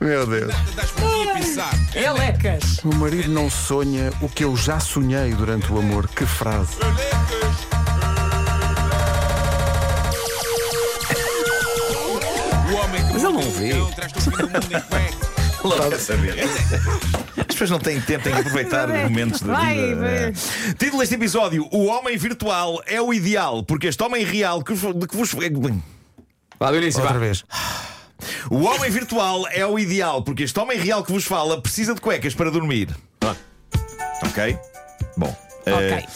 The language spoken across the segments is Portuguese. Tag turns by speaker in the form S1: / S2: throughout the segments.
S1: Meu Deus.
S2: Elecas.
S1: O marido não sonha o que eu já sonhei durante o amor. Que frase.
S3: Mas ele não vê.
S4: Logo a saber. As pessoas não têm tempo, têm que aproveitar os momentos da
S2: Vai,
S4: vida.
S2: vai.
S4: É. Título deste episódio: O homem virtual é o ideal, porque este homem real que vos- de que vos.
S3: Lá do início,
S1: Outra
S3: vá.
S1: vez.
S4: O homem virtual é o ideal, porque este homem real que vos fala precisa de cuecas para dormir.
S3: Pronto.
S4: Ok? Bom.
S2: Ok.
S4: eh,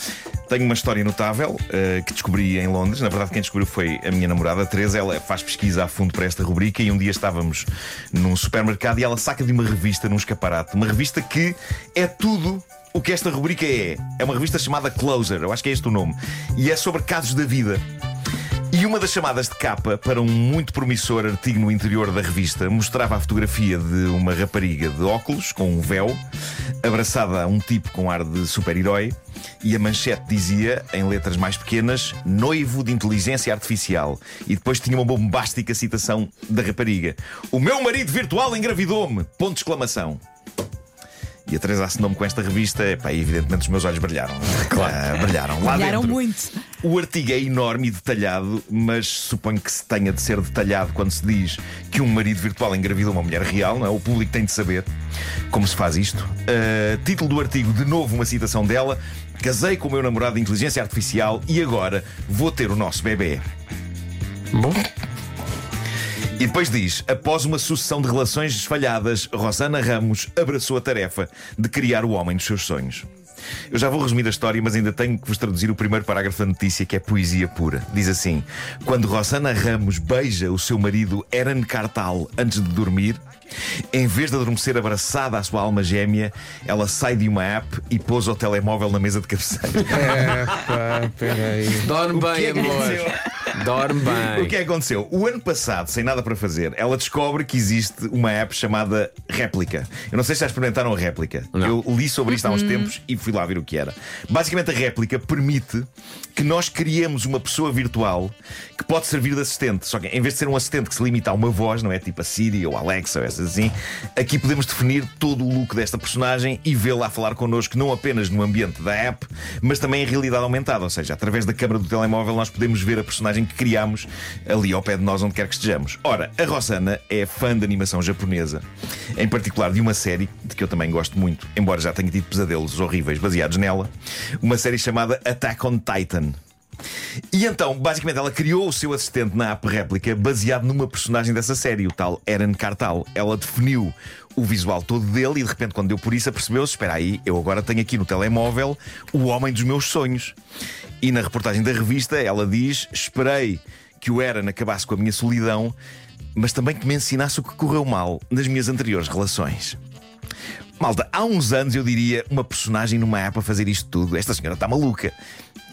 S4: tenho uma história notável eh, que descobri em Londres. Na verdade, quem descobriu foi a minha namorada, a Teresa. Ela faz pesquisa a fundo para esta rubrica. E um dia estávamos num supermercado e ela saca de uma revista num escaparate. Uma revista que é tudo o que esta rubrica é. É uma revista chamada Closer. Eu acho que é este o nome. E é sobre casos da vida. E uma das chamadas de capa para um muito promissor artigo no interior da revista mostrava a fotografia de uma rapariga de óculos com um véu, abraçada a um tipo com ar de super-herói, e a manchete dizia, em letras mais pequenas, noivo de inteligência artificial. E depois tinha uma bombástica citação da rapariga: O meu marido virtual engravidou-me! Ponto de exclamação. E a Teresa assinou-me com esta revista, epá, e evidentemente os meus olhos brilharam. Claro. brilharam. Lá
S2: Olharam
S4: dentro.
S2: muito.
S4: O artigo é enorme e detalhado, mas suponho que se tenha de ser detalhado quando se diz que um marido virtual engravidou uma mulher real, não é? O público tem de saber como se faz isto. Uh, título do artigo, de novo uma citação dela: Casei com o meu namorado de inteligência artificial e agora vou ter o nosso bebê.
S1: Bom,
S4: E depois diz: após uma sucessão de relações falhadas, Rosana Ramos abraçou a tarefa de criar o homem dos seus sonhos. Eu já vou resumir a história, mas ainda tenho que vos traduzir o primeiro parágrafo da notícia, que é poesia pura. Diz assim: Quando Rosana Ramos beija o seu marido Eran Cartal antes de dormir, em vez de adormecer abraçada à sua alma gêmea, ela sai de uma app e pôs o telemóvel na mesa de cabeceira.
S1: é, pá, peraí.
S3: Dorme bem,
S4: é
S3: amor. Dorme bem.
S4: O que é que aconteceu? O ano passado, sem nada para fazer, ela descobre que existe uma app chamada Réplica. Eu não sei se já experimentaram a Réplica.
S3: Não.
S4: Eu li sobre isto há uns tempos e fui lá ver o que era. Basicamente, a Réplica permite que nós criemos uma pessoa virtual que pode servir de assistente. Só que em vez de ser um assistente que se limita a uma voz, não é? Tipo a Siri ou a Alexa ou essas assim, aqui podemos definir todo o look desta personagem e vê-la a falar connosco, não apenas no ambiente da app, mas também em realidade aumentada. Ou seja, através da câmara do telemóvel, nós podemos ver a personagem que criámos ali ao pé de nós, onde quer que estejamos. Ora, a Rossana é fã de animação japonesa, em particular de uma série de que eu também gosto muito, embora já tenha tido pesadelos horríveis baseados nela, uma série chamada Attack on Titan. E então, basicamente, ela criou o seu assistente na app réplica baseado numa personagem dessa série, o tal Eren Cartal. Ela definiu o visual todo dele e de repente, quando deu por isso, apercebeu-se: espera aí, eu agora tenho aqui no telemóvel o homem dos meus sonhos. E na reportagem da revista, ela diz: esperei que o Eren acabasse com a minha solidão, mas também que me ensinasse o que correu mal nas minhas anteriores relações. Malta, há uns anos eu diria uma personagem numa app a fazer isto tudo. Esta senhora está maluca.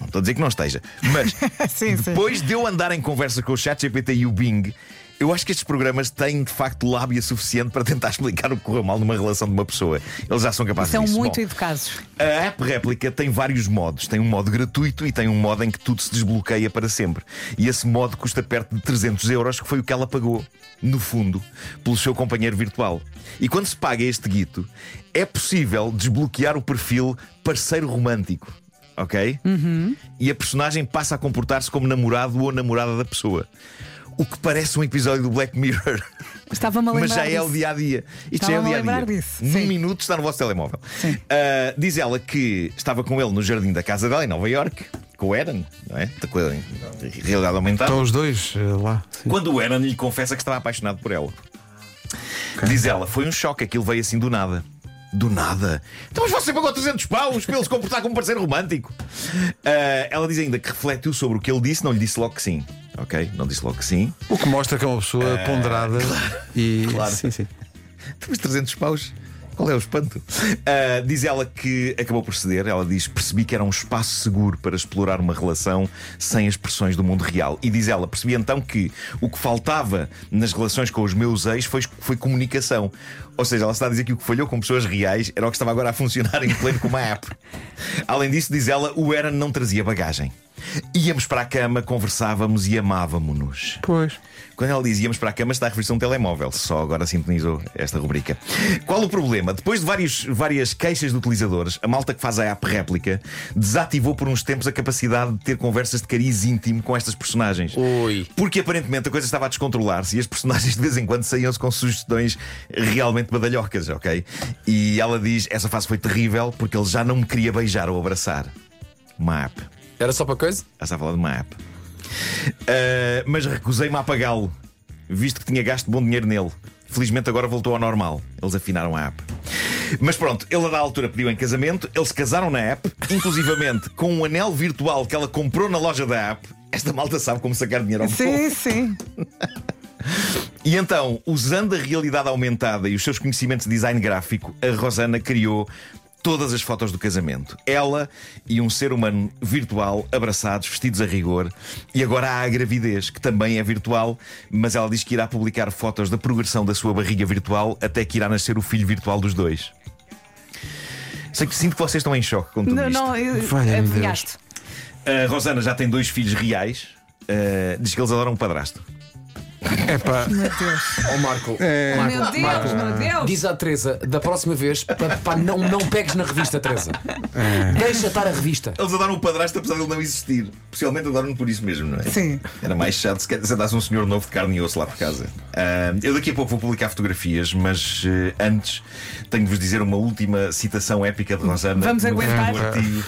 S4: Não estou a dizer que não esteja. Mas
S2: Sim, sim.
S4: depois de eu andar em conversa com o ChatGPT e o Bing, eu acho que estes programas têm de facto lábia suficiente para tentar explicar o que correu mal numa relação de uma pessoa. Eles já são capazes
S2: São
S4: disso.
S2: muito
S4: Bom,
S2: educados.
S4: a app réplica tem vários modos. Tem um modo gratuito e tem um modo em que tudo se desbloqueia para sempre. E esse modo custa perto de 300 euros, que foi o que ela pagou, no fundo, pelo seu companheiro virtual. E quando se paga este guito, é possível desbloquear o perfil parceiro romântico. Ok? E a personagem passa a comportar-se como namorado ou namorada da pessoa. O que parece um episódio do Black Mirror.
S2: Estava-me a lembrar
S4: Mas já é o dia a dia. Isto já é o
S2: Estava-me a
S4: dia a
S2: lembrar
S4: dia.
S2: disso,
S4: Num
S2: sim.
S4: minuto está no vosso telemóvel. Ah, diz ela que estava com ele no jardim da casa dela em Nova York, com o Eren, não é? Com a realidade aumentada.
S1: Estão os dois eh, lá. Sim.
S4: Quando o Eren lhe confessa que estava apaixonado por ela. Diz ela, foi um choque, aquilo veio assim do nada. Do nada. Então, mas você pagou 300 paus para ele se comportar como um parceiro romântico. Ah, ela diz ainda que refletiu sobre o que ele disse, não lhe disse logo que sim. Ok? Não disse logo que sim.
S1: O que mostra que é uma pessoa ponderada e.
S4: claro.
S1: Sim, sim.
S4: Temos 300 paus. Qual é o espanto? Ah, diz ela que acabou por ceder. Ela diz: percebi que era um espaço seguro para explorar uma relação sem as pressões do mundo real. E diz ela: percebi então que o que faltava nas relações com os meus ex foi, foi comunicação. Ou seja, ela está a dizer que o que falhou com pessoas reais era o que estava agora a funcionar em pleno com uma app. Além disso, diz ela, o Aaron não trazia bagagem. Íamos para a cama, conversávamos e amávamos-nos.
S1: Pois.
S4: Quando ela diz íamos para a cama, está a referir-se a um telemóvel. Só agora sintonizou esta rubrica. Qual o problema? Depois de vários, várias queixas de utilizadores, a malta que faz a app réplica desativou por uns tempos a capacidade de ter conversas de cariz íntimo com estas personagens.
S3: Ui.
S4: Porque aparentemente a coisa estava a descontrolar-se e as personagens de vez em quando saíam-se com sugestões realmente badalhocas, ok? E ela diz: essa fase foi terrível porque ele já não me queria beijar ou abraçar. Uma app.
S3: Era só para coisa?
S4: Já está a falar de uma app. Uh, mas recusei-me a apagá-lo, visto que tinha gasto bom dinheiro nele. Felizmente agora voltou ao normal. Eles afinaram a app. Mas pronto, ele a da altura pediu em casamento, eles se casaram na app, inclusivamente com um anel virtual que ela comprou na loja da app. Esta malta sabe como sacar dinheiro ao
S2: Sim,
S4: povo.
S2: sim.
S4: E então, usando a realidade aumentada e os seus conhecimentos de design gráfico, a Rosana criou todas as fotos do casamento. Ela e um ser humano virtual, abraçados, vestidos a rigor. E agora há a gravidez, que também é virtual, mas ela diz que irá publicar fotos da progressão da sua barriga virtual até que irá nascer o filho virtual dos dois. Sei que sinto que vocês estão em choque com tudo
S2: Não,
S4: isto.
S2: não, eu- adivinhaste.
S4: A Rosana já tem dois filhos reais. Uh, diz que eles adoram um padrasto.
S1: É pá.
S2: Meu Deus.
S3: Ó Marco.
S1: É.
S3: Marco,
S2: Meu Deus,
S3: Marco,
S2: meu Deus.
S3: Diz à Teresa, da próxima vez, pá, pá, não, não pegues na revista, Teresa. Deixa estar a revista.
S4: Eles adoram o padrasto apesar de ele não existir. Possivelmente adoram-no por isso mesmo, não é?
S2: Sim.
S4: Era mais chato se se andasse um senhor novo de carne e osso lá por casa. Ah, eu daqui a pouco vou publicar fotografias, mas eh, antes tenho de vos dizer uma última citação épica de Rosana.
S2: Vamos aguentar?
S4: artigo.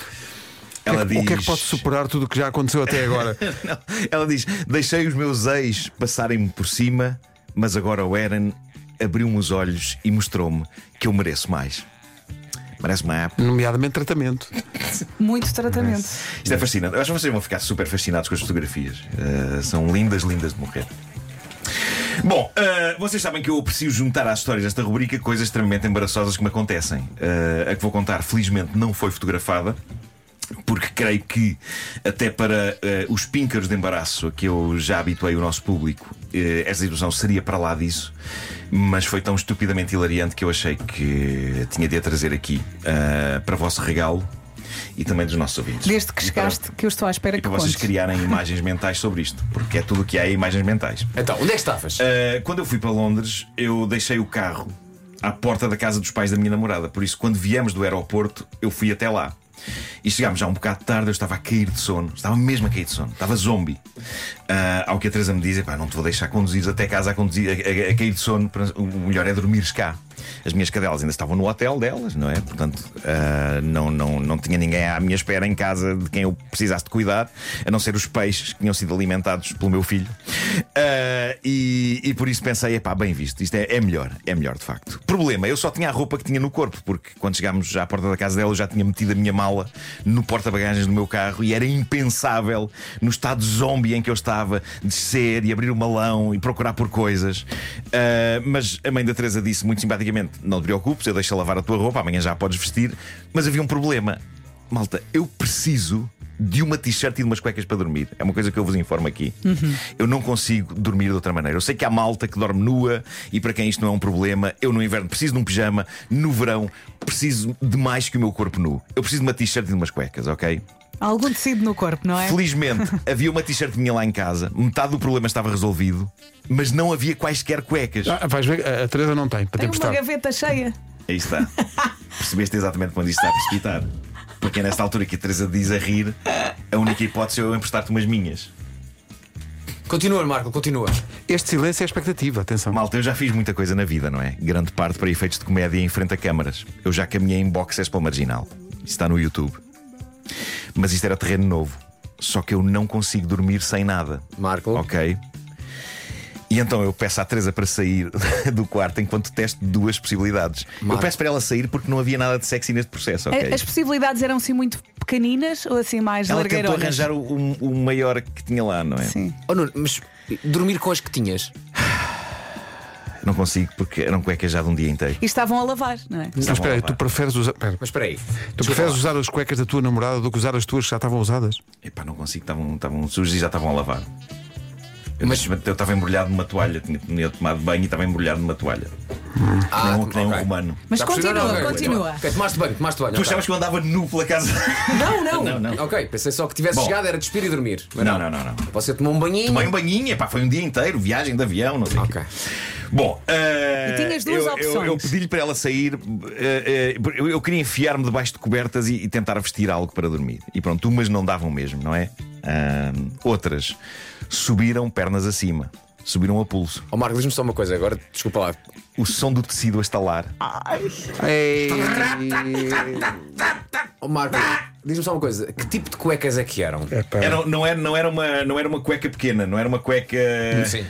S4: Ela diz.
S1: O que é que pode superar tudo o que já aconteceu até agora?
S4: Ela diz: Deixei os meus ex passarem-me por cima, mas agora o Eren abriu-me os olhos e mostrou-me que eu mereço mais. Merece uma app.
S1: Nomeadamente tratamento.
S2: Muito tratamento.
S4: Isto é fascinante. Eu acho que vocês vão ficar super fascinados com as fotografias. Uh, são lindas, lindas de morrer. Bom, uh, vocês sabem que eu aprecio juntar às histórias desta rubrica coisas extremamente embaraçosas que me acontecem. Uh, a que vou contar, felizmente, não foi fotografada. Porque creio que, até para uh, os píncaros de embaraço a que eu já habituei o nosso público, uh, esta situação seria para lá disso, mas foi tão estupidamente hilariante que eu achei que tinha de a trazer aqui uh, para vosso regalo e também dos nossos ouvintes.
S2: Desde que
S4: E para-
S2: chegaste, que eu estou à espera
S4: e
S2: que
S4: para vocês
S2: contes.
S4: criarem imagens mentais sobre isto, porque é tudo o que há é imagens mentais.
S3: Então, onde é que estavas?
S4: Uh, quando eu fui para Londres, eu deixei o carro à porta da casa dos pais da minha namorada. Por isso, quando viemos do aeroporto, eu fui até lá. E chegámos já um bocado tarde, eu estava a cair de sono, estava mesmo a cair de sono, estava zombie. Uh, ao que a Teresa me diz: "Epá, não te vou deixar conduzir até casa a, conduzir, a, a- a cair de sono, o melhor é dormires cá. As minhas cadelas ainda estavam no hotel delas, não é? Portanto, uh, não, não, não tinha ninguém à minha espera em casa de quem eu precisasse de cuidar, a não ser os peixes que tinham sido alimentados pelo meu filho. Uh, e, e por isso pensei: epá, bem visto, isto é, é melhor, é melhor de facto. Problema, eu só tinha a roupa que tinha no corpo, porque quando chegámos à porta da casa dela, eu já tinha metido a minha mala no porta-bagagens do meu carro e era impensável, no estado zombie em que eu estava, descer e abrir o malão e procurar por coisas. Uh, mas a mãe da Teresa disse muito simpaticamente: Não te preocupes, eu deixo lavar a tua roupa, amanhã já a podes vestir. Mas havia um problema. Malta, eu preciso de uma t-shirt e de umas cuecas para dormir. É uma coisa que eu vos informo aqui. Eu não consigo dormir de outra maneira. Eu sei que há malta que dorme nua e para quem isto não é um problema. Eu no inverno preciso de um pijama, no verão preciso de mais que o meu corpo nu. Eu preciso de uma t-shirt e de umas cuecas, ok?
S2: Há algum tecido no corpo, não é?
S4: Felizmente havia uma t-shirt minha lá em casa, metade do problema estava resolvido, mas não havia quaisquer cuecas.
S1: Ah, vais ver, a Teresa não tem, para te
S2: Tem uma gaveta cheia.
S4: Aí está. Percebeste exatamente quando isto está a precipitar. Porque é nesta altura que a Teresa diz a rir, a única hipótese é eu emprestar-te umas minhas.
S3: Continua, Marco, continua.
S1: Este silêncio é expectativa, atenção.
S4: Malta, eu já fiz muita coisa na vida, não é? Grande parte para efeitos de comédia em frente a câmaras. Eu já caminhei em boxers para o marginal. Isso está no YouTube. Mas isto era terreno novo. Só que eu não consigo dormir sem nada.
S3: Marco.
S4: Ok? E então eu peço à Teresa para sair do quarto enquanto testo duas possibilidades. Eu peço para ela sair porque não havia nada de sexy neste processo, ok?
S2: A- As possibilidades eram assim muito pequeninas ou assim mais
S4: Ela tentou
S2: largueironas?
S4: arranjar o, o- o maior que tinha lá, não é?
S2: Sim.
S3: Oh, Nuno, mas dormir com as que tinhas?
S4: Não consigo porque eram cuecas já de um dia inteiro.
S2: E estavam a lavar, não é?
S1: Mas espera aí, tu preferes usar. espera,
S3: Mas espera aí.
S1: tu
S3: Desculpa
S1: preferes
S3: lá.
S1: usar as cuecas da tua namorada do que usar as tuas que já estavam usadas?
S4: Epá, não consigo, estavam, estavam sujas e já estavam a lavar. Eu,
S3: Mas-
S4: eu estava embrulhado numa toalha, tinha, tinha tomado banho e estava embrulhado numa toalha.
S3: Ah,
S4: nem um, nem um
S3: ok.
S4: romano.
S2: Mas continua,
S3: Não, não, ok,
S2: continua.
S3: Ok, tomaste banho, tomaste banho.
S4: Tu
S3: ok.
S4: achavas que eu andava nu pela casa?
S3: Não, não,
S4: Não, não.
S3: Ok, pensei só que tivesse
S4: Bom.
S3: chegado, era despir e dormir. Mas
S4: Não, não, não, não.
S3: Você tomou um banhinho.
S4: Tomei um banhinho, epá, foi um dia inteiro, viagem de avião, não sei. o quê.
S3: Ok.
S4: Bom, eh,
S2: E tinhas duas
S4: eu, eu-
S2: opções.
S4: Eu, pedi-lhe para ela sair. eh, eh, eu, eu queria enfiar-me debaixo de cobertas e, e tentar vestir algo para dormir. E pronto, umas não davam mesmo, não é? Outras subiram pernas acima, subiram a pulso.
S3: Ó Marco, diz-me só uma coisa agora, desculpa lá.
S4: O som do tecido a estalar.
S1: Ei,
S3: Ó Marco, diz-me só uma coisa. Que tipo de cuecas é que eram?
S4: Era, não, era, não, era uma, não era uma cueca pequena, não era uma cueca.
S3: Sim.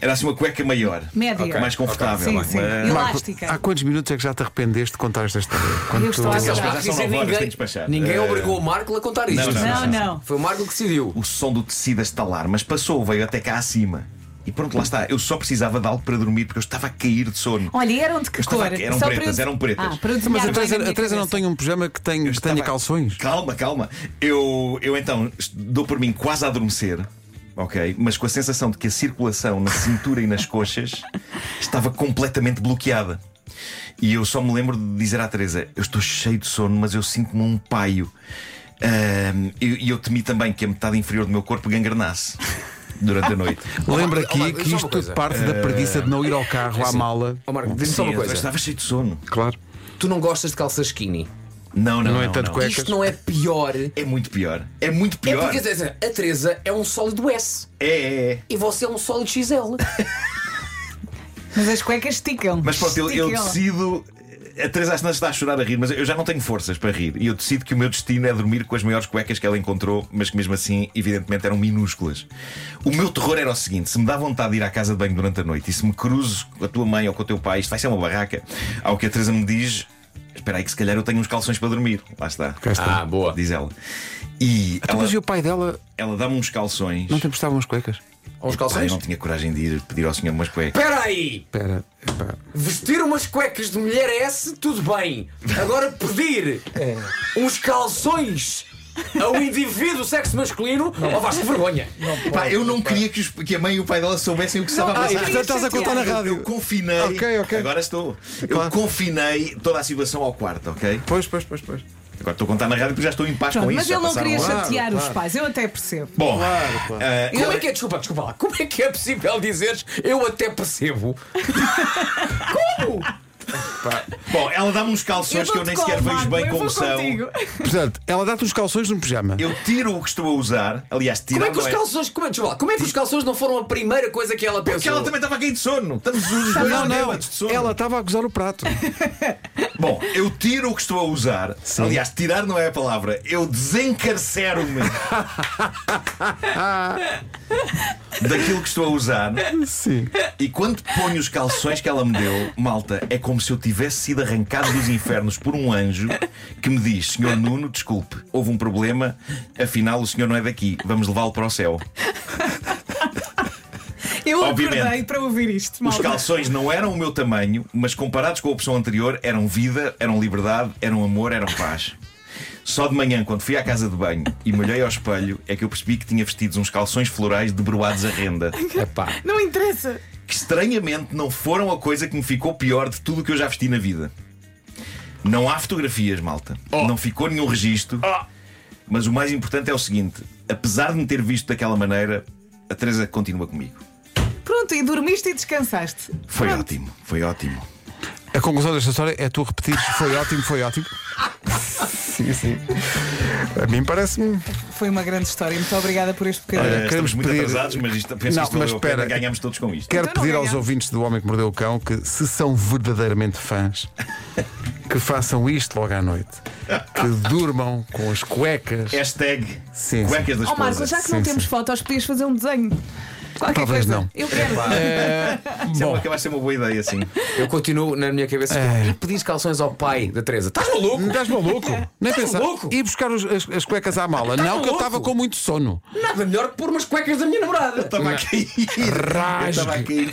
S4: Era assim uma cueca maior.
S2: Média.
S4: Ok, Mais confortável.
S2: Sim, sim.
S4: Mas-
S2: Elástica.
S1: há quantos minutos é que já te arrependeste de contar esta história? Quando
S2: Eu estou a adorar.
S4: já são
S3: Dizer ninguém-. Ninguém
S4: Eh,
S3: obrigou o Marco a contar isto.
S4: não,
S2: Não, não.
S3: Foi o Marco que decidiu.
S4: o som do tecido a estalar, mas passou, veio até cá acima. E pronto, lá está. Eu só precisava de algo para dormir porque eu estava a cair de sono.
S2: Olha, eram de que cor?
S4: aqui, eram
S2: Só
S4: pretas,
S2: eu-
S4: eram pretas.
S2: Ah, eu
S1: Mas a Teresa, a Teresa não tem um pijama que, tem, que
S4: estava-
S1: tenha calções?
S4: Calma, calma. Eu, eu então dou por mim quase a adormecer. Ok, mas com a sensação de que a circulação na cintura e nas coxas estava completamente bloqueada. E eu só me lembro de dizer à Teresa: Eu estou cheio de sono, mas eu sinto-me um paio. Ahm, E e eu temi também que a metade inferior do meu corpo gangrenasse durante a noite.
S1: Lembra aqui
S3: Marco,
S1: que isto parte da preguiça de não ir ao carro à mala.
S3: Ó Marco, diz-me só uma
S4: eu
S3: coisa.
S4: estava cheio de sono.
S1: Claro.
S3: Tu não gostas de calças skinny?
S4: Não, não,
S1: No
S4: não.
S1: entanto,
S4: não.
S1: cuecas.
S3: Isto não é pior.
S4: É muito pior. É muito
S3: É
S4: pior.
S3: porque quer dizer, a Teresa é um sólido S
S4: É, é, é.
S3: e você é um sólido XL.
S2: Mas as cuecas esticam.
S4: Mas pronto, eu, eu decido. A Teresa às vezes está a chorar a rir, mas eu já não tenho forças para rir. E eu decido que o meu destino é dormir com as maiores cuecas que ela encontrou, mas que mesmo assim, evidentemente, eram minúsculas. O meu terror era o seguinte: se me dá vontade de ir à casa de banho durante a noite e se me cruzo com a tua mãe ou com o teu pai, isto vai ser uma barraca. Ao que a Teresa me diz: Espera aí, que se calhar eu tenho uns calções para dormir. Lá está.
S1: Está.
S3: Ah, boa.
S4: Diz ela. E
S1: Então,
S4: ela,
S1: mas e o pai dela
S4: ela dá-me uns calções.
S1: não te emprestava umas cuecas?
S3: Uns
S4: Pá, eu
S3: calções?
S4: não tinha coragem de ir pedir ao senhor umas cuecas.
S3: Espera aí!
S1: Espera.
S3: Vestir umas cuecas de mulher S, tudo bem. Agora pedir uns calções a um indivíduo sexo masculino, oh Vasco, vergonha.
S4: Pá, eu não queria que, os- que a mãe e o pai dela soubessem o que estava a
S1: Ah,
S4: passar.
S1: portanto estás a contar na
S4: Eu-
S1: rádio.
S4: Eu confinei.
S1: Ok, ok.
S4: Agora estou. Eu
S1: Claro.
S4: confinei toda a situação ao quarto, ok?
S1: Pois, pois, pois, pois.
S4: Agora estou a contar na rádio porque já estou em paz com isso.
S2: mas
S4: já
S2: ele não
S4: passaram
S2: queria
S4: lá.
S2: Chatear os
S1: claro.
S2: pais, eu até percebo.
S4: Bom,
S1: Claro, claro.
S4: ah,
S3: Como é que é, desculpa, desculpa lá, como é que é possível dizeres eu até percebo? Como?
S4: Bom, ela dá-me uns calções que eu
S2: dou-te
S4: nem sequer
S2: colo,
S4: vejo
S2: Marco,
S4: bem
S2: eu
S4: como
S2: vou
S4: são.
S2: contigo.
S1: Portanto, ela dá-te uns calções num pijama.
S4: Eu tiro o que estou a usar. Aliás,
S3: Como
S4: tirar
S3: é que os calções, como é, desculpa lá, como é que os calções não foram a primeira coisa que ela pensou?
S4: Porque ela também estava a cair de sono. Estamos os dois
S1: Não, não,
S4: bêbados de sono.
S1: ela estava a gozar o prato.
S4: Bom, eu tiro o que estou a usar. Aliás, tirar não é a palavra. Eu desencarcero-me daquilo que estou a usar.
S1: Sim.
S4: E quando ponho os calções que ela me deu, malta, é como se eu tivesse sido arrancado dos infernos por um anjo que me diz: Senhor Nuno, desculpe, houve um problema, afinal o senhor não é daqui, vamos levá-lo para o céu.
S2: Eu
S4: Obviamente.
S2: acordei para ouvir isto.
S4: Os
S2: malta.
S4: calções não eram o meu tamanho, mas comparados com a opção anterior, eram vida, eram liberdade, eram amor, eram paz. Só de manhã, quando fui à casa de banho e me olhei ao espelho, é que eu percebi que tinha vestidos uns calções florais debruados à renda.
S3: Epá,
S2: Não interessa.
S4: Que estranhamente não foram a coisa que me ficou pior de tudo o que eu já vesti na vida. Não há fotografias, malta. Não ficou nenhum registro. Mas o mais importante é o seguinte: apesar de me ter visto daquela maneira, a Teresa continua comigo.
S2: Pronto, e dormiste e descansaste.
S4: Foi
S2: Pronto.
S4: ótimo, foi ótimo.
S1: A conclusão desta história é tu repetires foi ótimo, foi ótimo. Sim, sim. A mim parece-me.
S2: Foi uma grande história. Muito obrigada por este bocadinho.
S1: Olha, queremos
S4: estamos muito
S1: pedir-
S4: atrasados, mas isto, penso
S1: Não,
S4: que isto
S1: mas
S4: valeu a pena,
S1: espera.
S4: ganhamos todos com isto.
S1: Quero
S2: Então
S1: pedir aos ouvintes do Homem que Mordeu o Cão que, se são verdadeiramente fãs, que façam isto logo à noite. Que durmam com as cuecas.
S4: Hashtag
S1: Sim,
S4: cuecas da
S2: Oh
S4: esposa.
S2: Marco, já que não
S1: Sim,
S2: temos
S1: sim.
S2: fotos, podias fazer um desenho. Qualquer
S1: Talvez
S2: coisa.
S1: não.
S2: Eu quero.
S4: Isso é uma- que vai ser uma boa ideia, assim.
S3: eu continuo na minha cabeça
S1: É.
S3: e pedis calções ao pai da Teresa. Estás maluco?
S1: Estás maluco? Nem
S3: Estás
S1: pensar.
S3: maluco?
S1: Ir buscar os- as, as cuecas à mala. não, que eu
S3: maluco?
S1: estava com muito sono.
S3: Nada melhor que pôr umas cuecas da minha namorada.
S4: Estava a cair. Eu Estava a cair.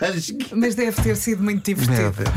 S4: Rasgue.
S2: Mas deve ter sido muito
S1: Meu
S2: divertido.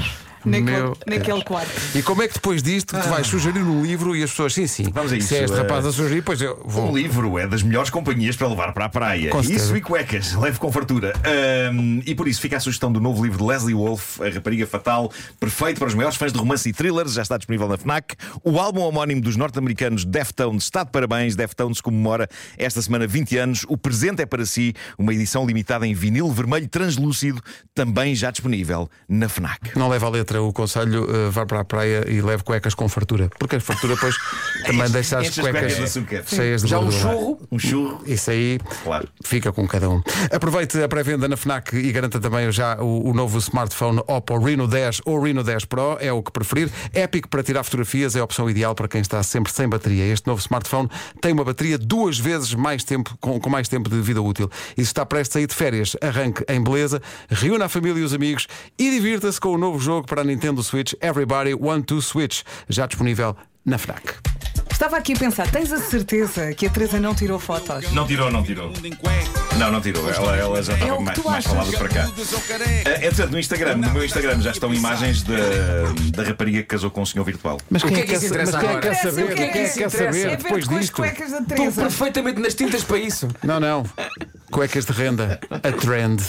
S2: Naquele,
S1: Meu
S2: naquele quarto.
S1: E como é que depois disto tu vais sugerir um livro e as pessoas, sim, sim.
S4: Vamos a isso,
S1: Se é este
S4: eh,
S1: rapaz a sugerir, pois eu vou.
S4: O livro é das melhores companhias para levar para a praia. Isso e cuecas, leve com fartura. Ahm, e por isso fica a sugestão do novo livro de Leslie Wolfe, A Rapariga Fatal, perfeito para os maiores fãs de romance e thrillers, já está disponível na Fnac. O álbum homónimo dos norte-americanos Deftones está de parabéns. Deftones comemora esta semana 20 anos. O presente é para si, uma edição limitada em vinil vermelho translúcido, também já disponível na Fnac.
S1: Não leva a letra o conselho, eh, vá para a praia e leve cuecas com fartura. Porque a fartura depois também deixa as cuecas cheias de
S3: Já um
S1: gordura.
S3: churro.
S4: Um churro.
S1: Isso aí
S4: Claro.
S1: fica com cada um. Aproveite a pré-venda na Fnac e garanta também já o, o novo smartphone Oppo Reno 10 ou Reno 10 Pro, é o que preferir. Épico para tirar fotografias, é a opção ideal para quem está sempre sem bateria. Este novo smartphone tem uma bateria duas vezes mais tempo, com, com mais tempo de vida útil. E se está prestes a ir de férias, arranque em beleza, reúna a família e os amigos e divirta-se com o novo jogo para a Nintendo Switch Everybody Want to Switch, já disponível na Fnac.
S2: Estava aqui a pensar, tens a certeza que a Teresa não tirou fotos?
S4: Não tirou, não tirou. Não, não tirou. Ela, ela já
S2: É
S4: estava
S2: o que
S4: mais,
S2: tu
S4: mais
S2: achas.
S4: falada para cá. Eh, Entretanto, no Instagram, no meu Instagram já estão imagens da, da rapariga que casou com um senhor virtual.
S1: Mas
S3: O
S1: quem
S3: que
S1: é
S3: é que isso
S1: mas
S3: interessa
S1: quem é que
S3: agora?
S1: quer saber?
S2: o que é que
S1: Quem é
S2: isso
S1: que quer
S3: interessa?
S1: saber
S2: É ver
S1: depois
S2: com as
S1: disto?
S2: cuecas da
S3: Estou
S2: Teresa.
S3: perfeitamente nas tintas para isso.
S1: Não, não. Cuecas de renda. A trend.